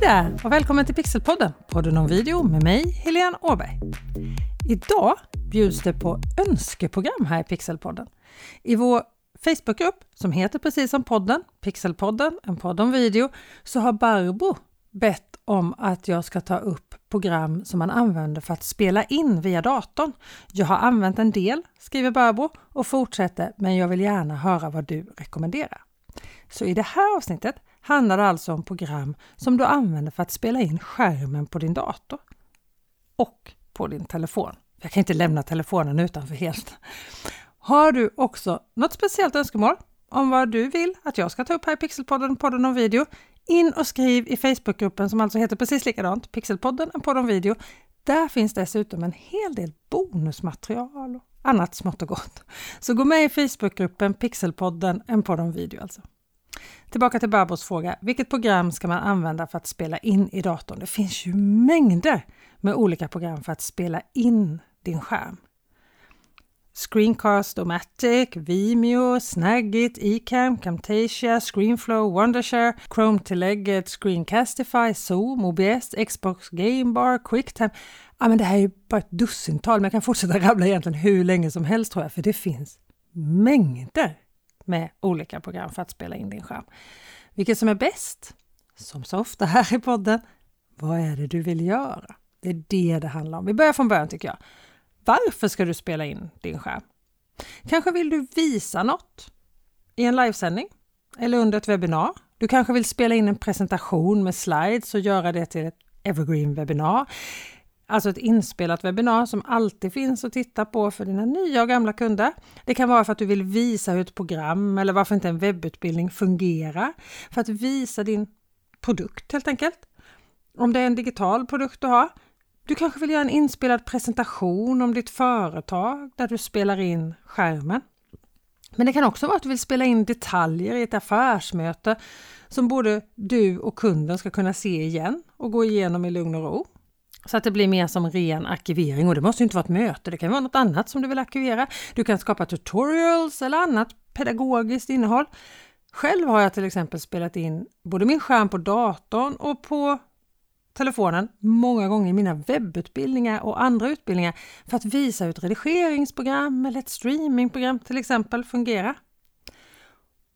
Hej där och välkommen till Pixelpodden, podden om video med mig, Helene Åberg. Idag bjuds det på önskeprogram här i Pixelpodden. I vår Facebookgrupp som heter precis som podden, Pixelpodden, en podd om video, så har Barbro bett om att jag ska ta upp program som man använder för att spela in via datorn. Jag har använt en del, skriver Barbro och fortsätter, men jag vill gärna höra vad du rekommenderar. Så i det här avsnittet handlar det alltså om program som du använder för att spela in skärmen på din dator och på din telefon. Jag kan inte lämna telefonen utanför helt. Har du också något speciellt önskemål om vad du vill att jag ska ta upp här i Pixelpodden, podden om video, in och skriv i Facebookgruppen som alltså heter precis likadant, Pixelpodden, en podd om video. Där finns dessutom en hel del bonusmaterial och annat smått och gott. Så gå med i Facebookgruppen Pixelpodden, en podd om video alltså. Tillbaka till Barbros fråga. Vilket program ska man använda för att spela in i datorn? Det finns ju mängder med olika program för att spela in din skärm. Screencast, Omatic, Vimeo, Snagit, Ecamm, Camtasia, Screenflow, Wondershare, Chrome-tillägget Screencastify, Zoom, OBS, Xbox Gamebar, Quicktime. Ja, men det här är ju bara ett dussintal, men jag kan fortsätta rabbla egentligen hur länge som helst tror jag, för det finns mängder med olika program för att spela in din skärm. Vilket som är bäst? Som så ofta här i podden, vad är det du vill göra? Det är det det handlar om. Vi börjar från början tycker jag. Varför ska du spela in din skärm? Kanske vill du visa något i en livesändning eller under ett webbinar. Du kanske vill spela in en presentation med slides och göra det till ett evergreen-webbinar. Alltså ett inspelat webbinar som alltid finns att titta på för dina nya och gamla kunder. Det kan vara för att du vill visa hur ett program eller varför inte en webbutbildning fungerar. För att visa din produkt helt enkelt. Om det är en digital produkt du har. Du kanske vill göra en inspelad presentation om ditt företag där du spelar in skärmen. Men det kan också vara att du vill spela in detaljer i ett affärsmöte som både du och kunden ska kunna se igen och gå igenom i lugn och ro. Så att det blir mer som ren arkivering och det måste inte vara ett möte, det kan vara något annat som du vill arkivera. Du kan skapa tutorials eller annat pedagogiskt innehåll. Själv har jag till exempel spelat in både min skärm på datorn och på telefonen många gånger i mina webbutbildningar och andra utbildningar för att visa hur ett redigeringsprogram eller ett streamingprogram till exempel fungerar.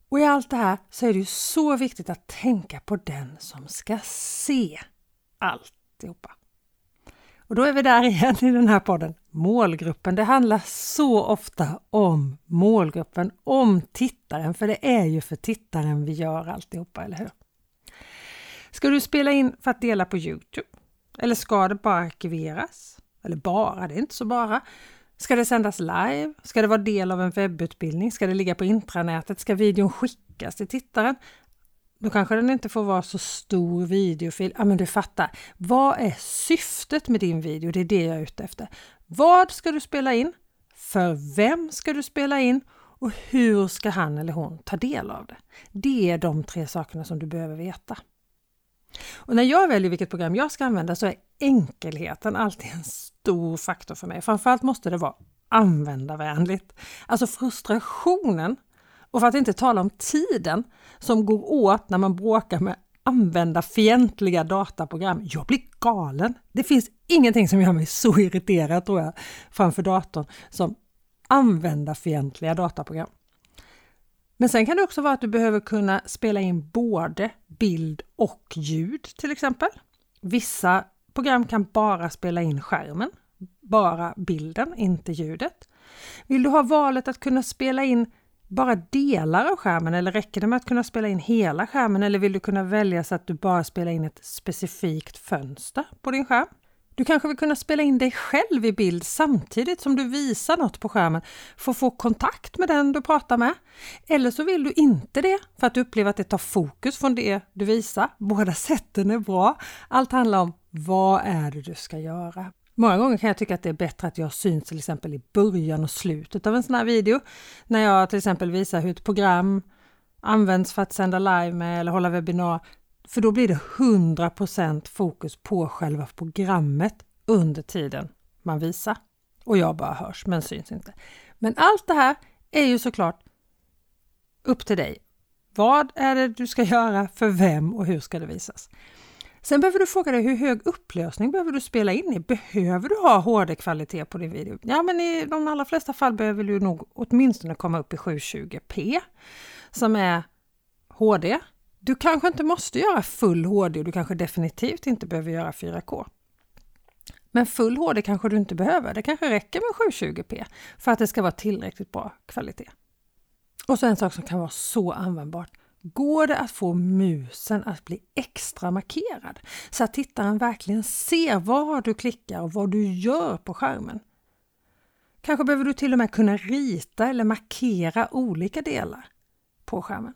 Och i allt det här så är det ju så viktigt att tänka på den som ska se alltihopa. Och då är vi där igen i den här podden. Målgruppen. Det handlar så ofta om målgruppen, om tittaren, för det är ju för tittaren vi gör alltihopa, eller hur? Ska du spela in för att dela på Youtube? Eller ska det bara arkiveras? Eller bara, det är inte så bara. Ska det sändas live? Ska det vara del av en webbutbildning? Ska det ligga på intranätet? Ska videon skickas till tittaren? Då kanske den inte får vara så stor videofil. Ja, men du fattar. Vad är syftet med din video? Det är det jag är ute efter. Vad ska du spela in? För vem ska du spela in? Och hur ska han eller hon ta del av det? Det är de tre sakerna som du behöver veta. Och när jag väljer vilket program jag ska använda så är enkelheten alltid en stor faktor för mig. Framförallt måste det vara användarvänligt. Alltså frustrationen och för att inte tala om tiden som går åt när man bråkar med användarfientliga dataprogram. Jag blir galen! Det finns ingenting som gör mig så irriterad tror jag framför datorn som användarfientliga dataprogram. Men sen kan det också vara att du behöver kunna spela in både bild och ljud till exempel. Vissa program kan bara spela in skärmen, bara bilden, inte ljudet. Vill du ha valet att kunna spela in bara delar av skärmen eller räcker det med att kunna spela in hela skärmen eller vill du kunna välja så att du bara spelar in ett specifikt fönster på din skärm? Du kanske vill kunna spela in dig själv i bild samtidigt som du visar något på skärmen för att få kontakt med den du pratar med. Eller så vill du inte det för att du upplever att det tar fokus från det du visar. Båda sätten är bra. Allt handlar om vad är det du ska göra? Många gånger kan jag tycka att det är bättre att jag syns till exempel i början och slutet av en sån här video. När jag till exempel visar hur ett program används för att sända live med eller hålla webbinar. För då blir det 100% fokus på själva programmet under tiden man visar. Och jag bara hörs men syns inte. Men allt det här är ju såklart upp till dig. Vad är det du ska göra, för vem och hur ska det visas? Sen behöver du fråga dig hur hög upplösning behöver du spela in i? Behöver du ha HD-kvalitet på din video? Ja, men i de allra flesta fall behöver du nog åtminstone komma upp i 720p som är HD. Du kanske inte måste göra full HD och du kanske definitivt inte behöver göra 4K. Men full HD kanske du inte behöver. Det kanske räcker med 720p för att det ska vara tillräckligt bra kvalitet. Och så en sak som kan vara så användbart. Går det att få musen att bli extra markerad så att tittaren verkligen ser var du klickar och vad du gör på skärmen? Kanske behöver du till och med kunna rita eller markera olika delar på skärmen.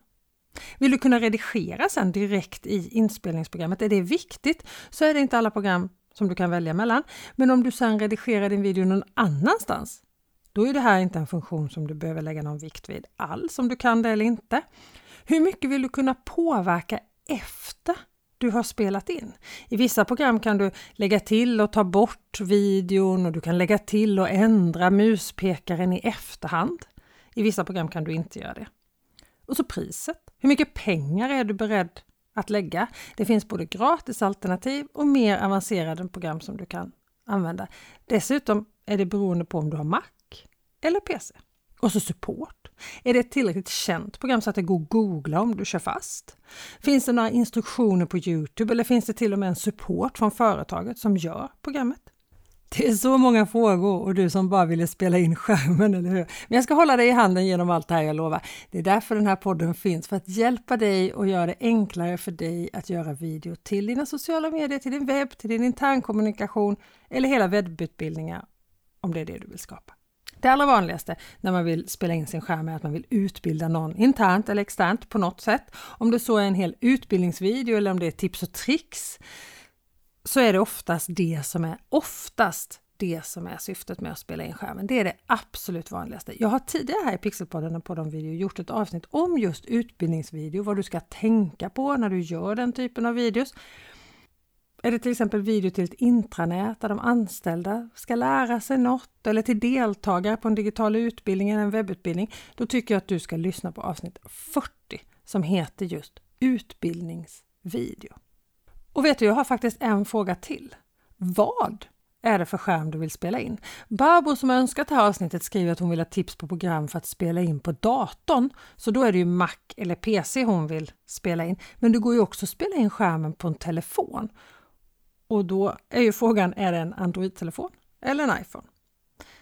Vill du kunna redigera sen direkt i inspelningsprogrammet, är det viktigt, så är det inte alla program som du kan välja mellan. Men om du sen redigerar din video någon annanstans, då är det här inte en funktion som du behöver lägga någon vikt vid alls, om du kan det eller inte. Hur mycket vill du kunna påverka efter du har spelat in. I vissa program kan du lägga till och ta bort videon och du kan lägga till och ändra muspekaren i efterhand. I vissa program kan du inte göra det. Och så priset. Hur mycket pengar är du beredd att lägga? Det finns både gratisalternativ och mer avancerade program som du kan använda. Dessutom är det beroende på om du har Mac eller PC. Och så support. Är det ett tillräckligt känt program så att det går att googla om du kör fast? Finns det några instruktioner på Youtube eller finns det till och med en support från företaget som gör programmet? Det är så många frågor och du som bara ville spela in skärmen, eller hur? Men jag ska hålla dig i handen genom allt det här, jag lovar. Det är därför den här podden finns, för att hjälpa dig och göra det enklare för dig att göra video till dina sociala medier, till din webb, till din internkommunikation eller hela webbutbildningar om det är det du vill skapa. Det allra vanligaste när man vill spela in sin skärm är att man vill utbilda någon internt eller externt på något sätt. Om det så är en hel utbildningsvideo eller om det är tips och tricks så är det oftast det som är oftast det som är syftet med att spela in skärmen. Det är det absolut vanligaste. Jag har tidigare här i Pixelpodden och på de video gjort ett avsnitt om just utbildningsvideo, vad du ska tänka på när du gör den typen av videos. Är det till exempel video till ett intranät där de anställda ska lära sig något eller till deltagare på en digital utbildning eller en webbutbildning, då tycker jag att du ska lyssna på avsnitt 40 som heter just utbildningsvideo. Och vet du, jag har faktiskt en fråga till. Vad är det för skärm du vill spela in? Barbro som önskat det här avsnittet skriver att hon vill ha tips på program för att spela in på datorn. Så då är det ju Mac eller PC hon vill spela in. Men det går ju också att spela in skärmen på en telefon. Och då är ju frågan, är det en Android-telefon eller en iPhone?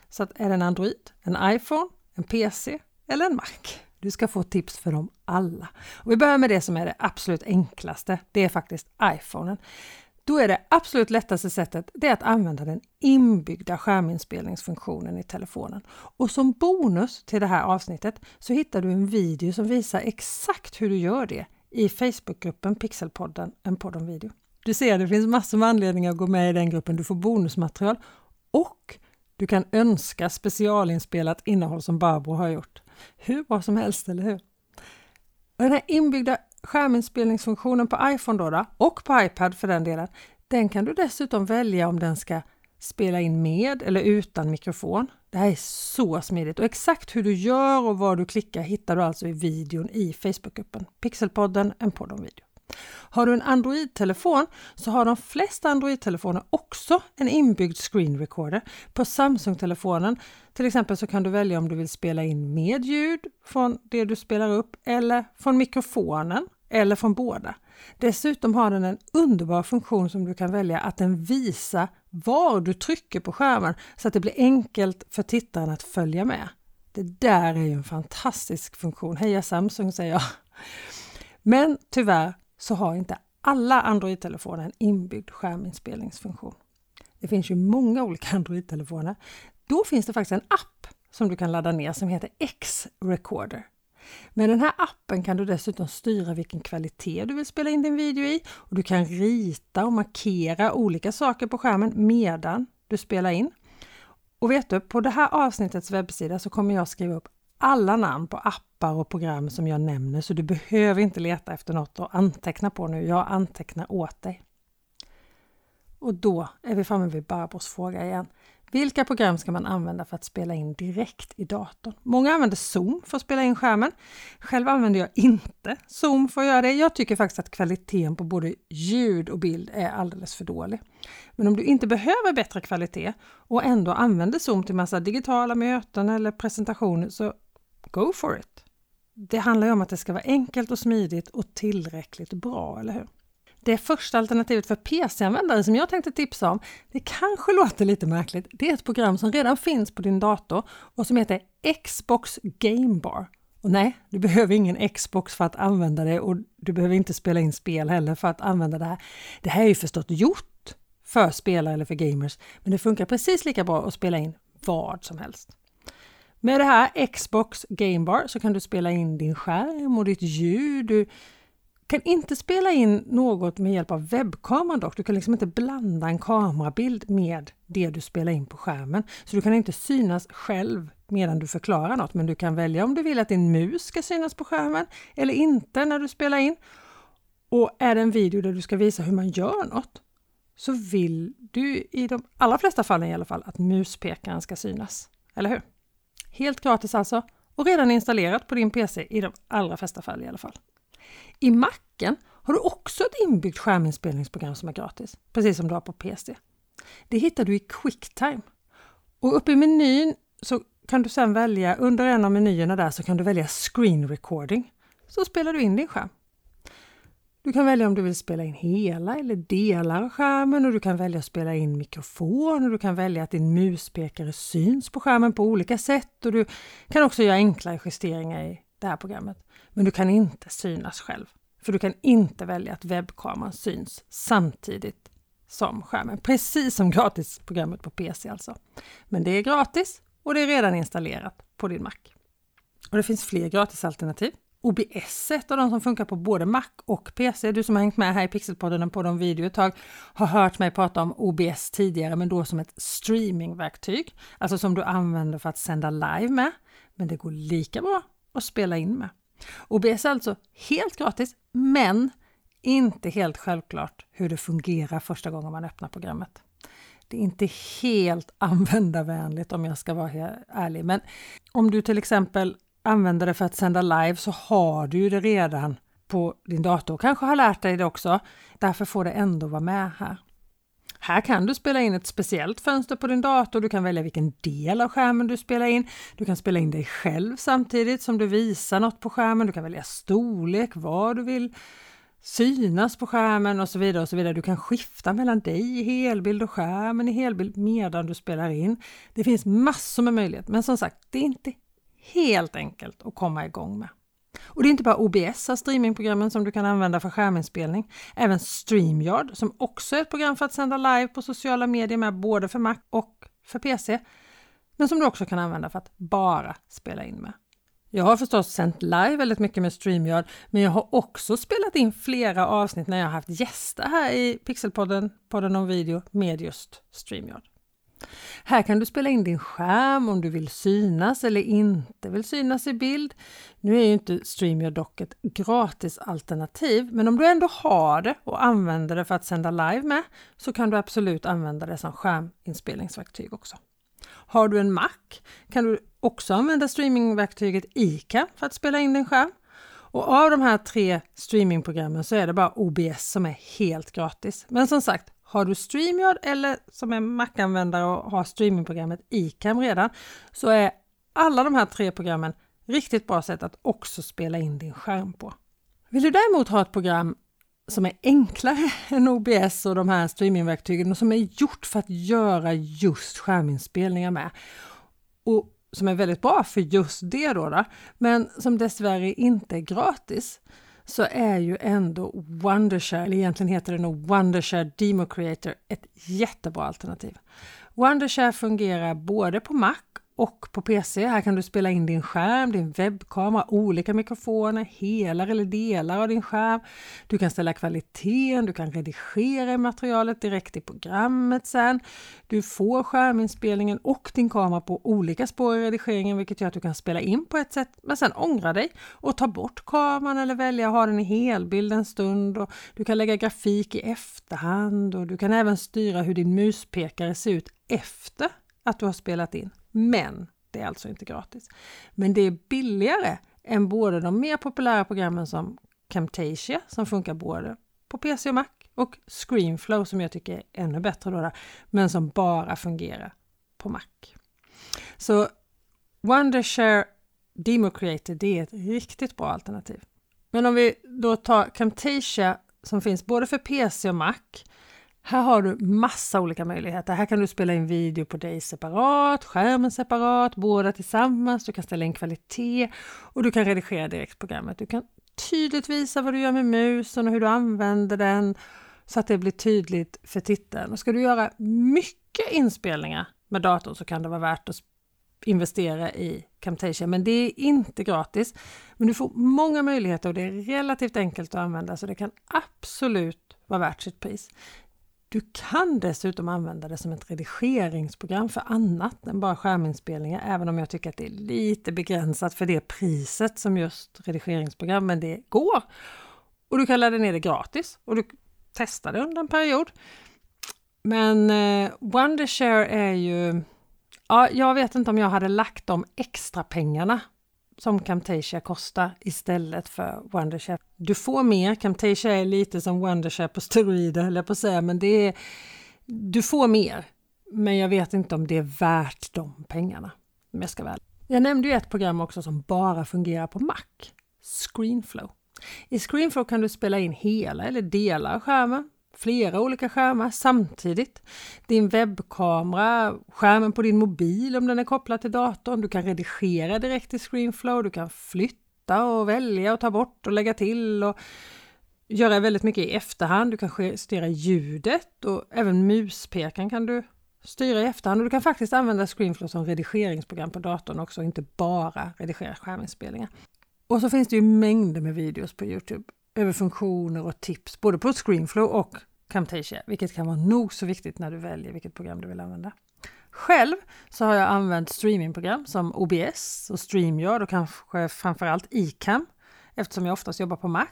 Så att är det en Android, en iPhone, en PC eller en Mac? Du ska få tips för dem alla. Och vi börjar med det som är det absolut enklaste. Det är faktiskt iPhonen. Då är det absolut lättaste sättet det är att använda den inbyggda skärminspelningsfunktionen i telefonen. Och som bonus till det här avsnittet så hittar du en video som visar exakt hur du gör det i Facebookgruppen Pixelpodden, en podd om video. Du ser, det finns massor med anledningar att gå med i den gruppen. Du får bonusmaterial och du kan önska specialinspelat innehåll som Barbro har gjort. Hur bra som helst, eller hur? Och den här inbyggda skärminspelningsfunktionen på iPhone då, då, och på iPad för den delen, den kan du dessutom välja om den ska spela in med eller utan mikrofon. Det här är så smidigt och exakt hur du gör och var du klickar hittar du alltså i videon i Facebookgruppen Pixelpodden, en podd om video. Har du en Android-telefon så har de flesta Android-telefoner också en inbyggd screen recorder. På Samsung-telefonen till exempel så kan du välja om du vill spela in med ljud från det du spelar upp eller från mikrofonen eller från båda. Dessutom har den en underbar funktion som du kan välja att den visar var du trycker på skärmen så att det blir enkelt för tittaren att följa med. Det där är ju en fantastisk funktion. Heja Samsung säger jag! Men tyvärr så har inte alla Android-telefoner en inbyggd skärminspelningsfunktion. Det finns ju många olika Android-telefoner. Då finns det faktiskt en app som du kan ladda ner som heter X-Recorder. Med den här appen kan du dessutom styra vilken kvalitet du vill spela in din video i och du kan rita och markera olika saker på skärmen medan du spelar in. Och vet du, på det här avsnittets webbsida så kommer jag skriva upp alla namn på appar och program som jag nämner så du behöver inte leta efter något att anteckna på nu. Jag antecknar åt dig. Och då är vi framme vid Barbros fråga igen. Vilka program ska man använda för att spela in direkt i datorn? Många använder Zoom för att spela in skärmen. Själv använder jag inte Zoom för att göra det. Jag tycker faktiskt att kvaliteten på både ljud och bild är alldeles för dålig. Men om du inte behöver bättre kvalitet och ändå använder Zoom till massa digitala möten eller presentationer så go for it! Det handlar ju om att det ska vara enkelt och smidigt och tillräckligt bra, eller hur? Det första alternativet för PC-användare som jag tänkte tipsa om, det kanske låter lite märkligt, det är ett program som redan finns på din dator och som heter Xbox Gamebar. Och nej, du behöver ingen Xbox för att använda det och du behöver inte spela in spel heller för att använda det här. Det här är ju förstås gjort för spelare eller för gamers, men det funkar precis lika bra att spela in vad som helst. Med det här Xbox Gamebar så kan du spela in din skärm och ditt ljud. Du kan inte spela in något med hjälp av webbkameran dock. Du kan liksom inte blanda en kamerabild med det du spelar in på skärmen. Så du kan inte synas själv medan du förklarar något, men du kan välja om du vill att din mus ska synas på skärmen eller inte när du spelar in. Och är det en video där du ska visa hur man gör något så vill du i de allra flesta fallen i alla fall att muspekaren ska synas. Eller hur? Helt gratis alltså och redan installerat på din PC i de allra flesta fall i alla fall. I Macen har du också ett inbyggt skärminspelningsprogram som är gratis, precis som du har på PC. Det hittar du i Quicktime. Och uppe i menyn så kan du sedan välja, under en av menyerna där så kan du välja Screen Recording. Så spelar du in din skärm. Du kan välja om du vill spela in hela eller delar av skärmen och du kan välja att spela in mikrofon och du kan välja att din muspekare syns på skärmen på olika sätt och du kan också göra enklare justeringar i det här programmet. Men du kan inte synas själv, för du kan inte välja att webbkameran syns samtidigt som skärmen, precis som gratisprogrammet på PC alltså. Men det är gratis och det är redan installerat på din Mac. Och det finns fler gratisalternativ. OBS är ett av de som funkar på både Mac och PC. Du som har hängt med här i Pixelpodden på de video ett tag har hört mig prata om OBS tidigare, men då som ett streamingverktyg, alltså som du använder för att sända live med. Men det går lika bra att spela in med. OBS är alltså helt gratis, men inte helt självklart hur det fungerar första gången man öppnar programmet. Det är inte helt användarvänligt om jag ska vara ärlig, men om du till exempel använder det för att sända live så har du ju det redan på din dator. Kanske har lärt dig det också. Därför får det ändå vara med här. Här kan du spela in ett speciellt fönster på din dator. Du kan välja vilken del av skärmen du spelar in. Du kan spela in dig själv samtidigt som du visar något på skärmen. Du kan välja storlek, vad du vill synas på skärmen och så vidare. och så vidare. Du kan skifta mellan dig i helbild och skärmen i helbild medan du spelar in. Det finns massor med möjligheter, men som sagt, det är inte helt enkelt att komma igång med. Och det är inte bara OBS av streamingprogrammen som du kan använda för skärminspelning. Även StreamYard som också är ett program för att sända live på sociala medier med både för Mac och för PC. Men som du också kan använda för att bara spela in med. Jag har förstås sänt live väldigt mycket med StreamYard, men jag har också spelat in flera avsnitt när jag har haft gäster här i Pixelpodden, podden om video, med just StreamYard. Här kan du spela in din skärm om du vill synas eller inte vill synas i bild. Nu är ju inte StreamYard dock ett gratis alternativ, men om du ändå har det och använder det för att sända live med så kan du absolut använda det som skärminspelningsverktyg också. Har du en Mac kan du också använda streamingverktyget ICA för att spela in din skärm. Och av de här tre streamingprogrammen så är det bara OBS som är helt gratis. Men som sagt, har du StreamYard eller som är Mac-användare och har streamingprogrammet iCam redan så är alla de här tre programmen riktigt bra sätt att också spela in din skärm på. Vill du däremot ha ett program som är enklare än OBS och de här streamingverktygen och som är gjort för att göra just skärminspelningar med och som är väldigt bra för just det då, då men som dessvärre inte är gratis så är ju ändå Wondershare, eller egentligen heter det nog Wondershare Demo Creator, ett jättebra alternativ. Wondershare fungerar både på Mac och på PC. Här kan du spela in din skärm, din webbkamera, olika mikrofoner, hela eller delar av din skärm. Du kan ställa kvaliteten, du kan redigera materialet direkt i programmet sen. Du får skärminspelningen och din kamera på olika spår i redigeringen vilket gör att du kan spela in på ett sätt men sen ångra dig och ta bort kameran eller välja att ha den i helbild en stund. Och du kan lägga grafik i efterhand och du kan även styra hur din muspekare ser ut efter att du har spelat in, men det är alltså inte gratis. Men det är billigare än både de mer populära programmen som Camtasia som funkar både på PC och Mac och Screenflow som jag tycker är ännu bättre då där, men som bara fungerar på Mac. Så Wondershare Demo Creator, det är ett riktigt bra alternativ. Men om vi då tar Camtasia som finns både för PC och Mac. Här har du massa olika möjligheter. Här kan du spela in video på dig separat, skärmen separat, båda tillsammans. Du kan ställa in kvalitet och du kan redigera direkt programmet. Du kan tydligt visa vad du gör med musen och hur du använder den så att det blir tydligt för tittaren. Och ska du göra mycket inspelningar med datorn så kan det vara värt att investera i Camtasia, men det är inte gratis. Men du får många möjligheter och det är relativt enkelt att använda så det kan absolut vara värt sitt pris. Du kan dessutom använda det som ett redigeringsprogram för annat än bara skärminspelningar, även om jag tycker att det är lite begränsat för det priset som just redigeringsprogram, men det går. Och du kan ladda ner det gratis och du testar det under en period. Men eh, Wondershare är ju Ja, jag vet inte om jag hade lagt de extra pengarna som Camtasia kostar istället för Wondershare. Du får mer, Camtasia är lite som Wondershare på steroider höll jag på att säga, men det är, du får mer. Men jag vet inte om det är värt de pengarna, om jag ska väl. Jag nämnde ju ett program också som bara fungerar på Mac, Screenflow. I Screenflow kan du spela in hela eller delar av skärmen flera olika skärmar samtidigt. Din webbkamera, skärmen på din mobil om den är kopplad till datorn. Du kan redigera direkt i Screenflow, du kan flytta och välja och ta bort och lägga till och göra väldigt mycket i efterhand. Du kan justera ljudet och även muspekaren kan du styra i efterhand. Och du kan faktiskt använda Screenflow som redigeringsprogram på datorn också, inte bara redigera skärminspelningar. Och så finns det ju mängder med videos på Youtube över funktioner och tips både på Screenflow och Camtasia, vilket kan vara nog så viktigt när du väljer vilket program du vill använda. Själv så har jag använt streamingprogram som OBS och StreamYard och kanske framförallt iCam eftersom jag oftast jobbar på Mac.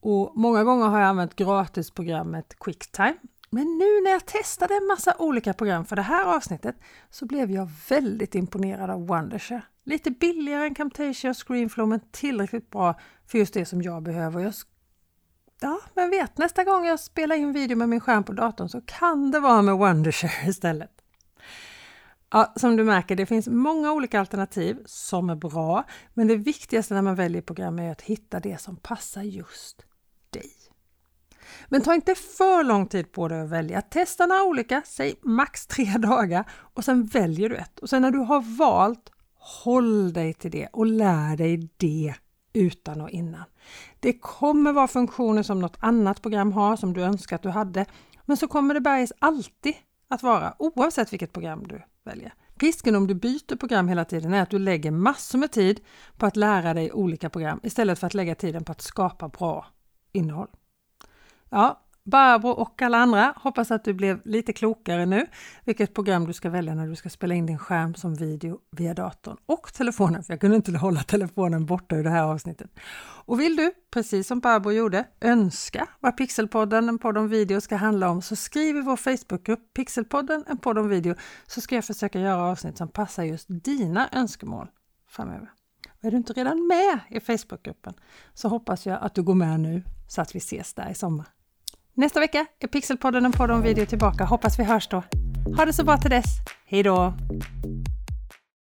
Och många gånger har jag använt gratisprogrammet Quicktime. Men nu när jag testade en massa olika program för det här avsnittet så blev jag väldigt imponerad av Wondershare. Lite billigare än Camtasia och Screenflow men tillräckligt bra för just det som jag behöver. Jag ja, vem vet, nästa gång jag spelar in video med min skärm på datorn så kan det vara med Wondershare istället. Ja, som du märker, det finns många olika alternativ som är bra, men det viktigaste när man väljer program är att hitta det som passar just dig. Men ta inte för lång tid på dig att välja. Testa några olika, säg max tre dagar och sen väljer du ett. Och sen när du har valt, håll dig till det och lär dig det utan och innan. Det kommer vara funktioner som något annat program har som du önskar att du hade, men så kommer det bergis alltid att vara oavsett vilket program du väljer. Risken om du byter program hela tiden är att du lägger massor med tid på att lära dig olika program istället för att lägga tiden på att skapa bra innehåll. Ja, Barbro och alla andra, hoppas att du blev lite klokare nu vilket program du ska välja när du ska spela in din skärm som video via datorn och telefonen, för jag kunde inte hålla telefonen borta ur det här avsnittet. Och vill du, precis som Barbro gjorde, önska vad Pixelpodden, en podd om video, ska handla om så skriv i vår Facebookgrupp Pixelpodden, en podd om video, så ska jag försöka göra avsnitt som passar just dina önskemål framöver. Och är du inte redan med i Facebookgruppen så hoppas jag att du går med nu så att vi ses där i sommar. Nästa vecka är Pixelpodden en podd om video tillbaka. Hoppas vi hörs då. Ha det så bra till dess. Hej då!